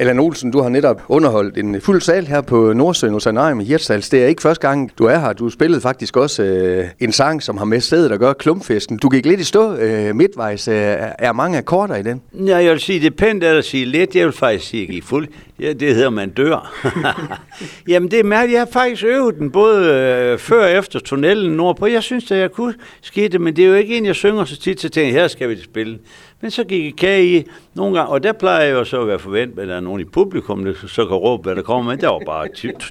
Allan Olsen, du har netop underholdt en fuld sal her på Nordsøen hos Anarium i Hirtshals. Det er ikke første gang, du er her. Du spillede faktisk også øh, en sang, som har med stedet at gøre klumpfesten. Du gik lidt i stå øh, midtvejs. Øh, er mange akkorder i den? Ja, jeg vil sige, det er pænt at sige lidt. Jeg vil faktisk sige, i fuld. Ja, det hedder, man dør. Jamen, det er mærkeligt. Jeg har faktisk øvet den både øh, før og efter tunnelen nordpå. Jeg synes, at jeg kunne skide det, men det er jo ikke en, jeg synger så tit, så tænker her skal vi spille. Men så gik kage i nogle gange, og der plejer jeg jo så at være forventet, at der er nogen i publikum, der så kan råbe, hvad der kommer, men der var bare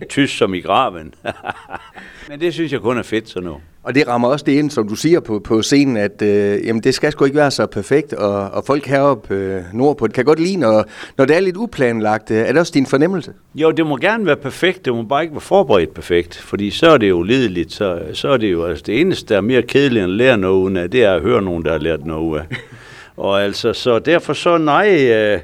tysk som i graven. men det synes jeg kun er fedt så nu. Og det rammer også det ind, som du siger på, på scenen, at øh, jamen, det skal sgu ikke være så perfekt, og, og folk heroppe øh, nordpå, det kan godt lide, når, når det er lidt uplanlagt. Øh, er det også din fornemmelse? Jo, det må gerne være perfekt, det må bare ikke være forberedt perfekt, fordi så er det jo lideligt, så, så er det jo, altså det eneste, der er mere kedeligt end at lære noget af, det er at høre nogen, der har lært noget af. Og altså, så derfor så nej, øh,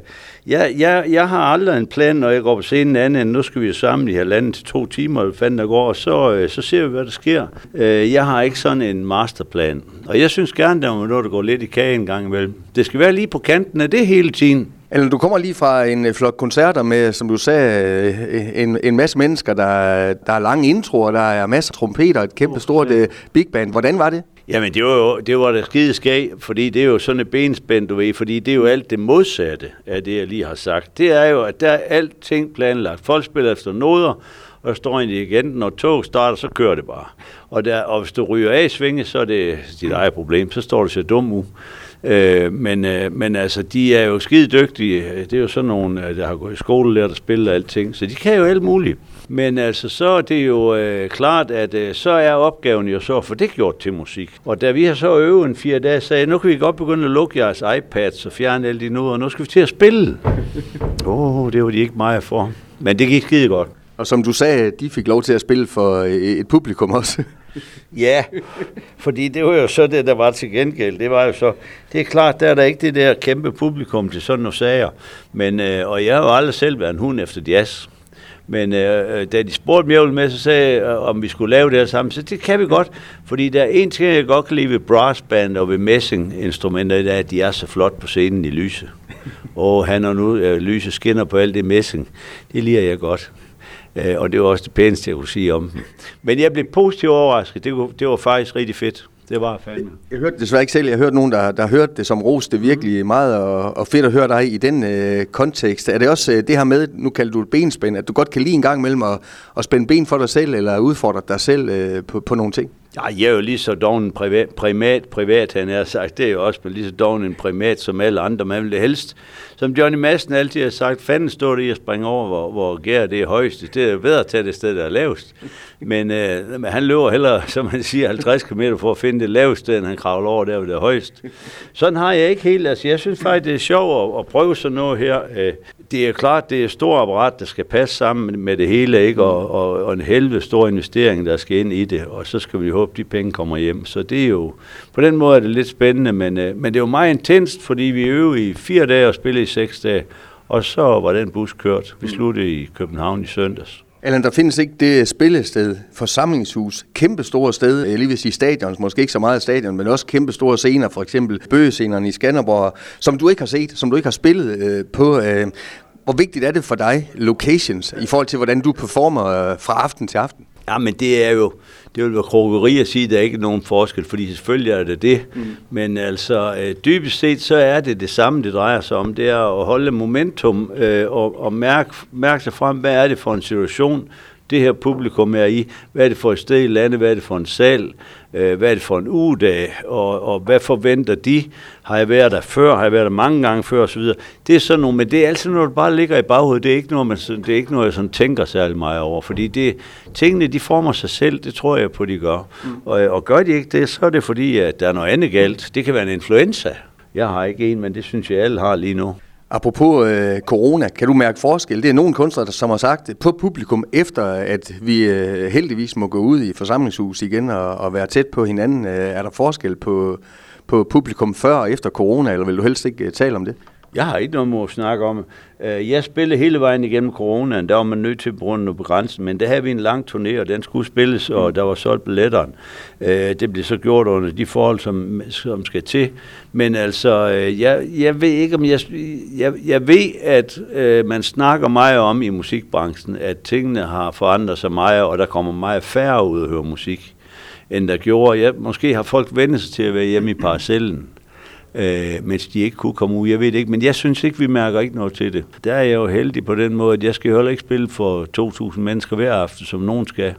jeg, jeg, jeg har aldrig en plan, når jeg går på scenen anden, end nu skal vi sammen i halvanden til to timer, eller fanden der går, og så, øh, så ser vi, hvad der sker. Øh, jeg har ikke sådan en masterplan. Og jeg synes gerne, der er noget, der går lidt i kage en gang imellem. Det skal være lige på kanten af det hele tiden. Eller du kommer lige fra en øh, flot koncerter med, som du sagde, øh, en, en masse mennesker, der, der er lange introer, der er masser af trompeter, et kæmpe stort uh, big band. Hvordan var det? Jamen, det var jo det var da skide skæg, fordi det er jo sådan et benspænd, du ved, fordi det er jo alt det modsatte af det, jeg lige har sagt. Det er jo, at der er alting planlagt. Folk spiller efter noder, og der står egentlig igen, når tog starter, så kører det bare. Og, der, og hvis du ryger af i svinge, så er det dit eget problem, så står du så dum u. Øh, men, øh, men altså, de er jo skide dygtige. Det er jo sådan nogle, øh, der har gået i skole, lært at spille og alting, så de kan jo alt muligt. Men altså, så er det jo øh, klart, at øh, så er opgaven jo så for det gjort til musik. Og da vi har så øvet en fire dage, sagde nu kan vi godt begynde at lukke jeres iPads og fjerne alle de noder, og nu skal vi til at spille. Åh, oh, det var de ikke meget for. Men det gik skide godt. Og som du sagde, de fik lov til at spille for øh, et publikum også. ja, fordi det var jo så det, der var til gengæld. Det var jo så, det er klart, der er der ikke det der kæmpe publikum til sådan nogle sager. Men, øh, og jeg har jo aldrig selv været en hund efter jazz. Men øh, øh da de spurgte mig med, så sagde øh, om vi skulle lave det her sammen. Så det kan vi godt, fordi der er en ting, jeg godt kan lide ved brassband og ved messinginstrumenter, det er, at de er så flot på scenen i lyse. Og han og nu øh, lyse skinner på alt det messing. Det liger jeg godt. Øh, og det var også det pæneste, jeg kunne sige om dem. Men jeg blev positivt overrasket. Det var, det var faktisk rigtig fedt. Det var fandme. Jeg hørte det desværre ikke selv. Jeg hørte nogen, der, der hørte det som roste virkelig mm. meget, og, og fedt at høre dig i den øh, kontekst. Er det også øh, det her med, nu kalder du det benspænd, at du godt kan lide en gang imellem at, at spænde ben for dig selv, eller udfordre dig selv øh, på, på nogle ting? Ja, jeg er jo lige så doven en privat, primat, privat, han har sagt. Det er jo også lige så doven en primat som alle andre. Man vil helst, som Johnny Madsen altid har sagt, fanden står det i at springe over, hvor, hvor gær det er højst. Det er bedre at tage det sted, der er lavest. Men øh, han løber hellere, som man siger, 50 km for at finde det laveste, end han kravler over der, hvor det er højst. Sådan har jeg ikke helt. Altså, jeg synes faktisk, det er sjovt at, at prøve sådan noget her. Øh, det er klart, det er et stort apparat, der skal passe sammen med det hele, ikke? Og, og, og en helvede stor investering, der skal ind i det. Og så skal vi håbe, at de penge kommer hjem. Så det er jo, på den måde er det lidt spændende, men, øh, men det er jo meget intenst, fordi vi øver i fire dage og spiller i seks dage. Og så var den bus kørt. Vi sluttede i København i søndags. Allan, der findes ikke det spillested, forsamlingshus, kæmpe store sted, jeg lige vil sige stadion, måske ikke så meget stadion, men også kæmpe store scener, for eksempel bøgescenerne i Skanderborg, som du ikke har set, som du ikke har spillet øh, på. Øh, hvor vigtigt er det for dig, locations, i forhold til, hvordan du performer øh, fra aften til aften? Ja, men det er jo, det vil være krokeri at sige, at der ikke er nogen forskel, fordi selvfølgelig er det det. Mm. Men altså, øh, dybest set, så er det det samme, det drejer sig om. Det er at holde momentum øh, og, og mærke, mærke sig frem, hvad er det for en situation, det her publikum er i, hvad er det for et sted i landet, hvad er det for en sal, øh, hvad er det for en ugedag, og, og hvad forventer de? Har jeg været der før? Har jeg været der mange gange før? Osv. Det er sådan noget, men det er altid noget, der bare ligger i baghovedet. Det er ikke noget, man, det er ikke noget jeg sådan tænker særlig meget over, fordi det, tingene, de former sig selv, det tror jeg på, de gør. Mm. Og, og gør de ikke det, så er det fordi, at der er noget andet galt. Det kan være en influenza. Jeg har ikke en, men det synes jeg, alle har lige nu. Apropos øh, corona, kan du mærke forskel? Det er nogle kunstnere, der som har sagt på publikum, efter at vi øh, heldigvis må gå ud i forsamlingshus igen og, og være tæt på hinanden. Øh, er der forskel på, på publikum før og efter corona, eller vil du helst ikke øh, tale om det? Jeg har ikke noget mod at snakke om. Øh, jeg spillede hele vejen igennem coronaen. Der var man nødt til at bruge noget grænsen, men der havde vi en lang turné, og den skulle spilles, og der var solgt billetterne. Øh, det blev så gjort under de forhold, som, som skal til. Men altså, øh, jeg, jeg ved ikke, om jeg... Jeg, jeg ved, at øh, man snakker meget om i musikbranchen, at tingene har forandret sig meget, og der kommer meget færre ud at høre musik, end der gjorde. Jeg, måske har folk vendt sig til at være hjemme i parcellen øh, mens de ikke kunne komme ud. Jeg ved det ikke, men jeg synes ikke, vi mærker ikke noget til det. Der er jeg jo heldig på den måde, at jeg skal jo heller ikke spille for 2.000 mennesker hver aften, som nogen skal.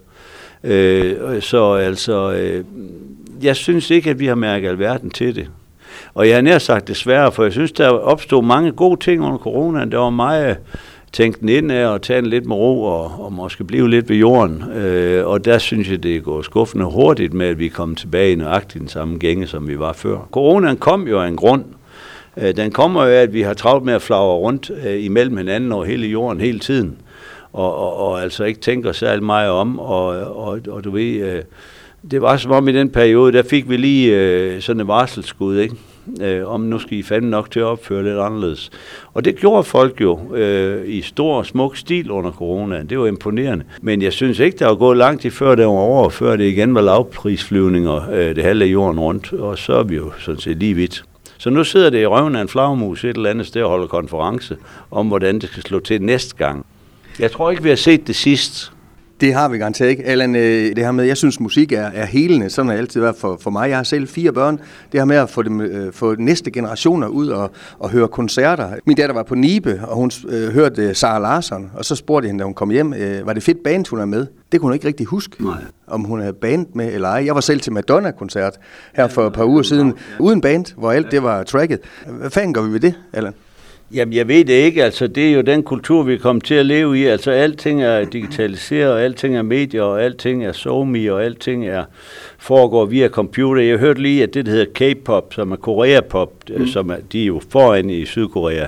Øh, så altså, øh, jeg synes ikke, at vi har mærket alverden til det. Og jeg har nær sagt desværre, for jeg synes, der opstod mange gode ting under corona. Der var meget tænke den ind af og tage den lidt med ro og, og måske blive lidt ved jorden. Øh, og der synes jeg, det går skuffende hurtigt med, at vi kommer tilbage i nøjagtigt den samme gænge, som vi var før. Coronaen kom jo af en grund. Øh, den kommer jo af, at vi har travlt med at flagre rundt øh, imellem hinanden over hele jorden hele tiden. Og, og, og altså ikke tænker særlig meget om. Og, og, og du ved, øh, det var som om i den periode, der fik vi lige øh, sådan et varselsskud, ikke? Øh, om nu skal I fandme nok til at opføre lidt anderledes. Og det gjorde folk jo øh, i stor smuk stil under coronaen. Det var imponerende. Men jeg synes ikke, der var gået lang tid før det var over, før det igen var lavprisflyvninger øh, det halve jorden rundt. Og så er vi jo sådan set lige vidt. Så nu sidder det i røven af en flagmus et eller andet sted og holder konference om, hvordan det skal slå til næste gang. Jeg tror ikke, vi har set det sidst. Det har vi garanteret ikke. Allan, øh, det her med, jeg synes, musik er, er helende. Sådan har det altid været for, for mig. Jeg har selv fire børn. Det her med at få, dem, øh, få næste generationer ud og, og høre koncerter. Min datter var på Nibe, og hun øh, hørte Sara Larsson. Og så spurgte jeg hende, da hun kom hjem, øh, var det fedt band, hun er med? Det kunne hun ikke rigtig huske, Nej. om hun havde band med eller ej. Jeg var selv til Madonna-koncert her for et par uger siden, uden band, hvor alt det var tracket. Hvad fanden gør vi ved det, Allan? Jamen, jeg ved det ikke. Altså, det er jo den kultur, vi kommer til at leve i. Altså, alting er digitaliseret, og alting er medier, og alting er somi, og alting er foregår via computer. Jeg hørte lige, at det, der hedder K-pop, som er Korea-pop, mm. som er, de er jo foran i Sydkorea.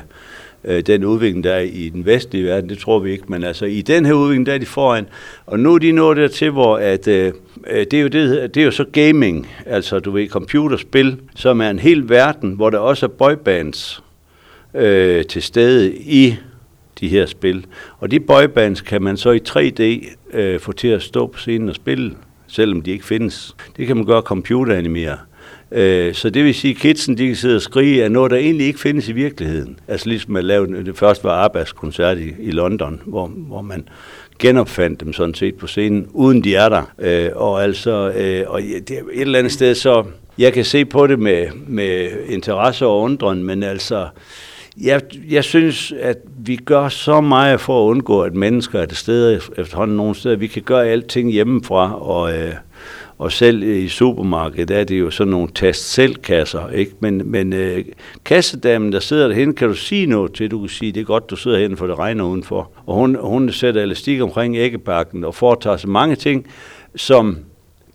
Øh, den udvikling, der er i den vestlige verden, det tror vi ikke, men altså i den her udvikling, der er de foran. Og nu er de nået dertil, hvor at, øh, øh det, er jo det, det er jo så gaming, altså du ved, computerspil, som er en hel verden, hvor der også er boybands, øh, til stede i de her spil. Og de boybands kan man så i 3D øh, få til at stå på scenen og spille, selvom de ikke findes. Det kan man gøre computeranimere. Øh, så det vil sige, at kidsen de kan sidde og skrige af noget, der egentlig ikke findes i virkeligheden. Altså ligesom at lave, det første var Abbas koncert i, i London, hvor, hvor man genopfandt dem sådan set på scenen, uden de er der. Øh, og altså, øh, og det, et eller andet sted, så jeg kan se på det med, med interesse og undren, men altså, jeg, jeg synes, at vi gør så meget for at undgå, at mennesker er til stede efterhånden nogle steder. Vi kan gøre alting hjemmefra, og, øh, og selv i supermarkedet er det jo sådan nogle tast-selv-kasser. Ikke? Men, men øh, kassedamen, der sidder derhen, kan du sige noget til? Du kan sige, det er godt, du sidder herinde, for det regner udenfor. Og hun, hun sætter elastik omkring æggebakken og foretager så mange ting, som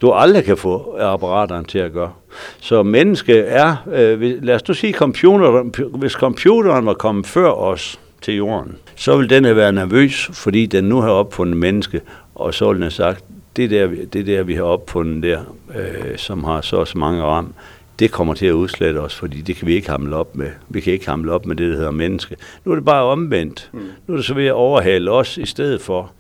du aldrig kan få apparaterne til at gøre. Så menneske er, øh, lad os nu sige, computer, hvis computeren var kommet før os til jorden, så ville den have været nervøs, fordi den nu har opfundet menneske, og så ville den have sagt, det der, det der vi har opfundet der, øh, som har så så mange ram, det kommer til at udslette os, fordi det kan vi ikke hamle op med. Vi kan ikke hamle op med det, der hedder menneske. Nu er det bare omvendt. Mm. Nu er det så ved at overhale os i stedet for.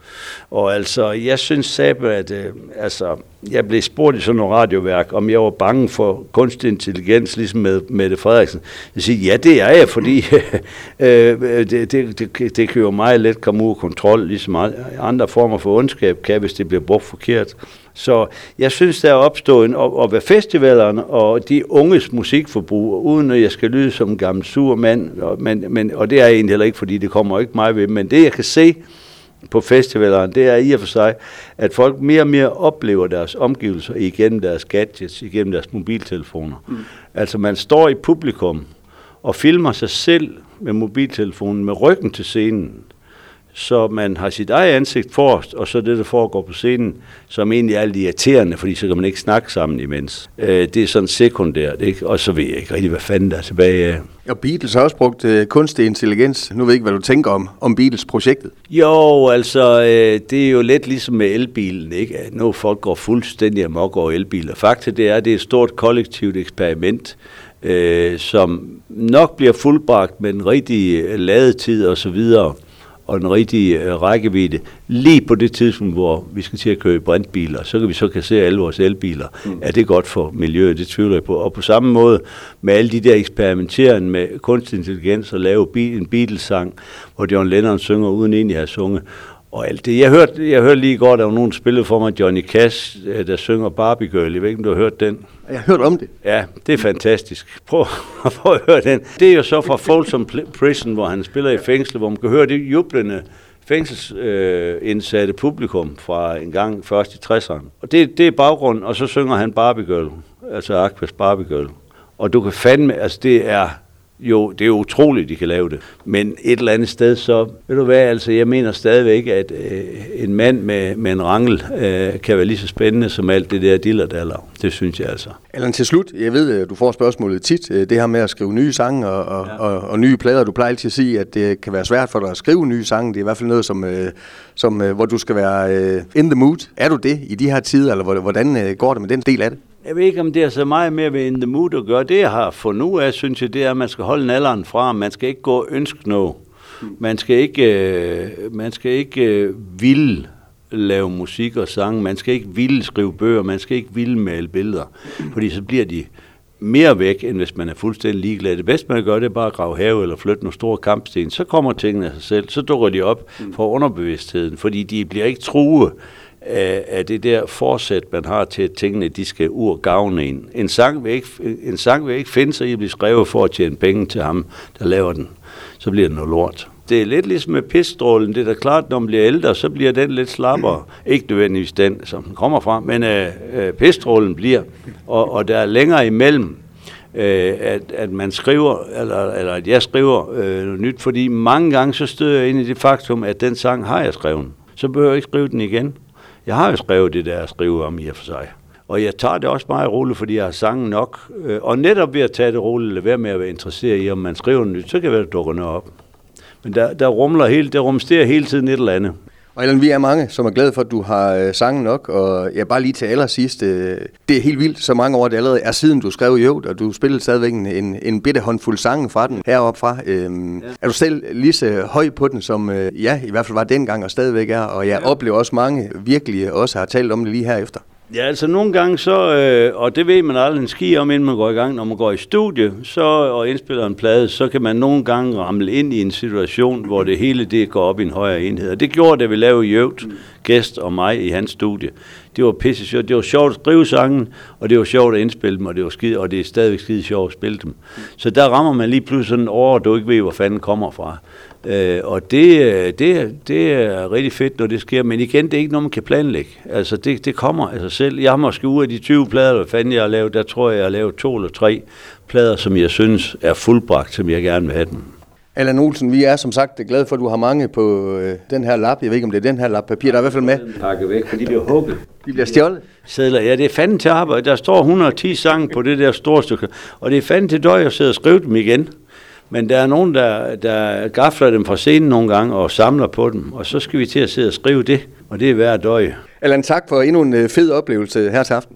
Og altså, jeg synes Sabe, at øh, altså, jeg blev spurgt i sådan nogle radioværk, om jeg var bange for kunstig intelligens, ligesom med Mette Frederiksen. Jeg siger, ja, det er jeg, fordi øh, det, det, det, det kan jo meget let komme ud af kontrol, ligesom andre former for ondskab kan, hvis det bliver brugt forkert. Så jeg synes, der er opstået en, og, og ved festivalerne og de unges musikforbrug, uden at jeg skal lyde som en gammel sur mand, og, men, men, og det er egentlig heller ikke, fordi det kommer ikke mig ved, men det jeg kan se på festivalerne, det er i og for sig, at folk mere og mere oplever deres omgivelser igennem deres gadgets, igennem deres mobiltelefoner. Mm. Altså man står i publikum og filmer sig selv med mobiltelefonen med ryggen til scenen så man har sit eget ansigt forrest, og så det, der foregår på scenen, som egentlig er lidt irriterende, fordi så kan man ikke snakke sammen imens. Øh, det er sådan sekundært, ikke? og så ved jeg ikke rigtig, hvad fanden der er tilbage af. Og Beatles har også brugt øh, kunstig intelligens. Nu ved jeg ikke, hvad du tænker om, om Beatles-projektet. Jo, altså, øh, det er jo lidt ligesom med elbilen, ikke? At nu folk går fuldstændig amok over elbiler. Faktisk det er, det er et stort kollektivt eksperiment, øh, som nok bliver fuldbragt med den rigtige ladetid og så videre, og den rigtige øh, rækkevidde, lige på det tidspunkt, hvor vi skal til at køre i brintbiler, så kan vi så kassere alle vores elbiler. Mm. Er det godt for miljøet? Det tvivler jeg på. Og på samme måde med alle de der eksperimenteren med kunstig intelligens og lave en Beatles-sang, hvor John Lennon synger uden egentlig at have sunget, og alt det. Jeg hørte, jeg hørte lige godt, at der var nogen, spillede for mig, Johnny Cash, øh, der synger Barbie Girl. Jeg ved ikke, om du har hørt den? Jeg har hørt om det. Ja, det er fantastisk. Prøv, prøv at høre den. Det er jo så fra Folsom Prison, hvor han spiller i fængsel, hvor man kan høre det jublende fængselsindsatte øh, publikum fra en gang først i 60'erne. Og det, det er baggrund, og så synger han Barbie Girl, altså Aquas Barbie Girl. Og du kan fandme, altså det er jo, det er utroligt, de kan lave det. Men et eller andet sted, så ved du hvad, altså jeg mener stadigvæk, at øh, en mand med, med en rangel øh, kan være lige så spændende som alt det der dillerdaller. Det synes jeg altså. Allan, til slut, jeg ved, at du får spørgsmålet tit, øh, det her med at skrive nye sange og, og, ja. og, og nye plader. Du plejer altid at sige, at det kan være svært for dig at skrive nye sange. Det er i hvert fald noget, som, øh, som, øh, hvor du skal være in the mood. Er du det i de her tider, eller hvordan går det med den del af det? Jeg ved ikke, om det er så meget mere ved in the mood at gøre. Det, jeg har for nu af, synes jeg, det er, at man skal holde nalderen fra. Man skal ikke gå og ønske noget. Man skal ikke, øh, man skal ikke øh, ville lave musik og sang. Man skal ikke ville skrive bøger. Man skal ikke ville male billeder. Fordi så bliver de mere væk, end hvis man er fuldstændig ligeglad. Det bedste, man gør, det er bare at grave have eller flytte nogle store kampsten. Så kommer tingene af sig selv. Så dukker de op for underbevidstheden, fordi de bliver ikke truet af, øh, af det der forsæt, man har til, at tingene de skal ur gavne en. En sang, vil ikke, en sang vil ikke finde sig i at blive skrevet for at tjene penge til ham, der laver den. Så bliver det noget lort. Det er lidt ligesom med pisstrålen. Det er da klart, når man bliver ældre, så bliver den lidt slappere. Ikke nødvendigvis den, som den kommer fra, men øh, øh, pisstrålen bliver. Og, og der er længere imellem, øh, at, at man skriver, eller, eller at jeg skriver øh, noget nyt, fordi mange gange så støder jeg ind i det faktum, at den sang har jeg skrevet. Så behøver jeg ikke skrive den igen. Jeg har jo skrevet det der at skrive om i og for sig. Og jeg tager det også meget roligt, fordi jeg har sangen nok. Øh, og netop ved at tage det roligt, eller være med at være interesseret i, om man skriver nyt, så kan det være, at det dukker noget op. Men der, der rumler hele, der rumsterer hele tiden et eller andet. Og Ellen, vi er mange, som er glade for, at du har øh, sangen nok, og jeg bare lige til allersidst, øh, det er helt vildt, så mange år det allerede er siden du skrev i og du spillede stadigvæk en, en, en bitte håndfuld sange fra den heroppe fra. Øhm, ja. Er du selv lige så høj på den, som øh, ja, i hvert fald var dengang og stadigvæk er, og jeg ja. oplever også mange virkelig også har talt om det lige herefter. Ja, altså nogle gange så, øh, og det ved man aldrig en ski om, inden man går i gang, når man går i studie så, og indspiller en plade, så kan man nogle gange ramle ind i en situation, hvor det hele det går op i en højere enhed. Og det gjorde det, vi lavede Jøvt, gæst og mig i hans studie. Det var pisse sjovt. Det var sjovt at skrive sangen, og det var sjovt at indspille dem, og det var skide, og det er stadigvæk skide sjovt at spille dem. Så der rammer man lige pludselig sådan over, du ikke ved, hvor fanden kommer fra. Øh, og det, øh, det, det er rigtig fedt, når det sker. Men igen, det er ikke noget, man kan planlægge. Altså, det, det kommer af sig selv. Jeg har måske ud af de 20 plader, hvad fanden jeg har lavet, der tror jeg, jeg har lavet to eller tre plader, som jeg synes er fuldbragt, som jeg gerne vil have dem. Allan Olsen, vi er som sagt glade for, at du har mange på øh, den her lap. Jeg ved ikke, om det er den her lap papir, der er i hvert fald med. Pakke væk, for de bliver hugget. De bliver stjålet? Sædler, ja, det er fanden til arbejde. Der står 110 sange på det der store stykke, og det er fanden til døj at sidde og skrive dem igen. Men der er nogen, der, der gafler dem fra scenen nogle gange og samler på dem, og så skal vi til at sidde og skrive det, og det er hver døj. Allan, tak for endnu en øh, fed oplevelse her til aften.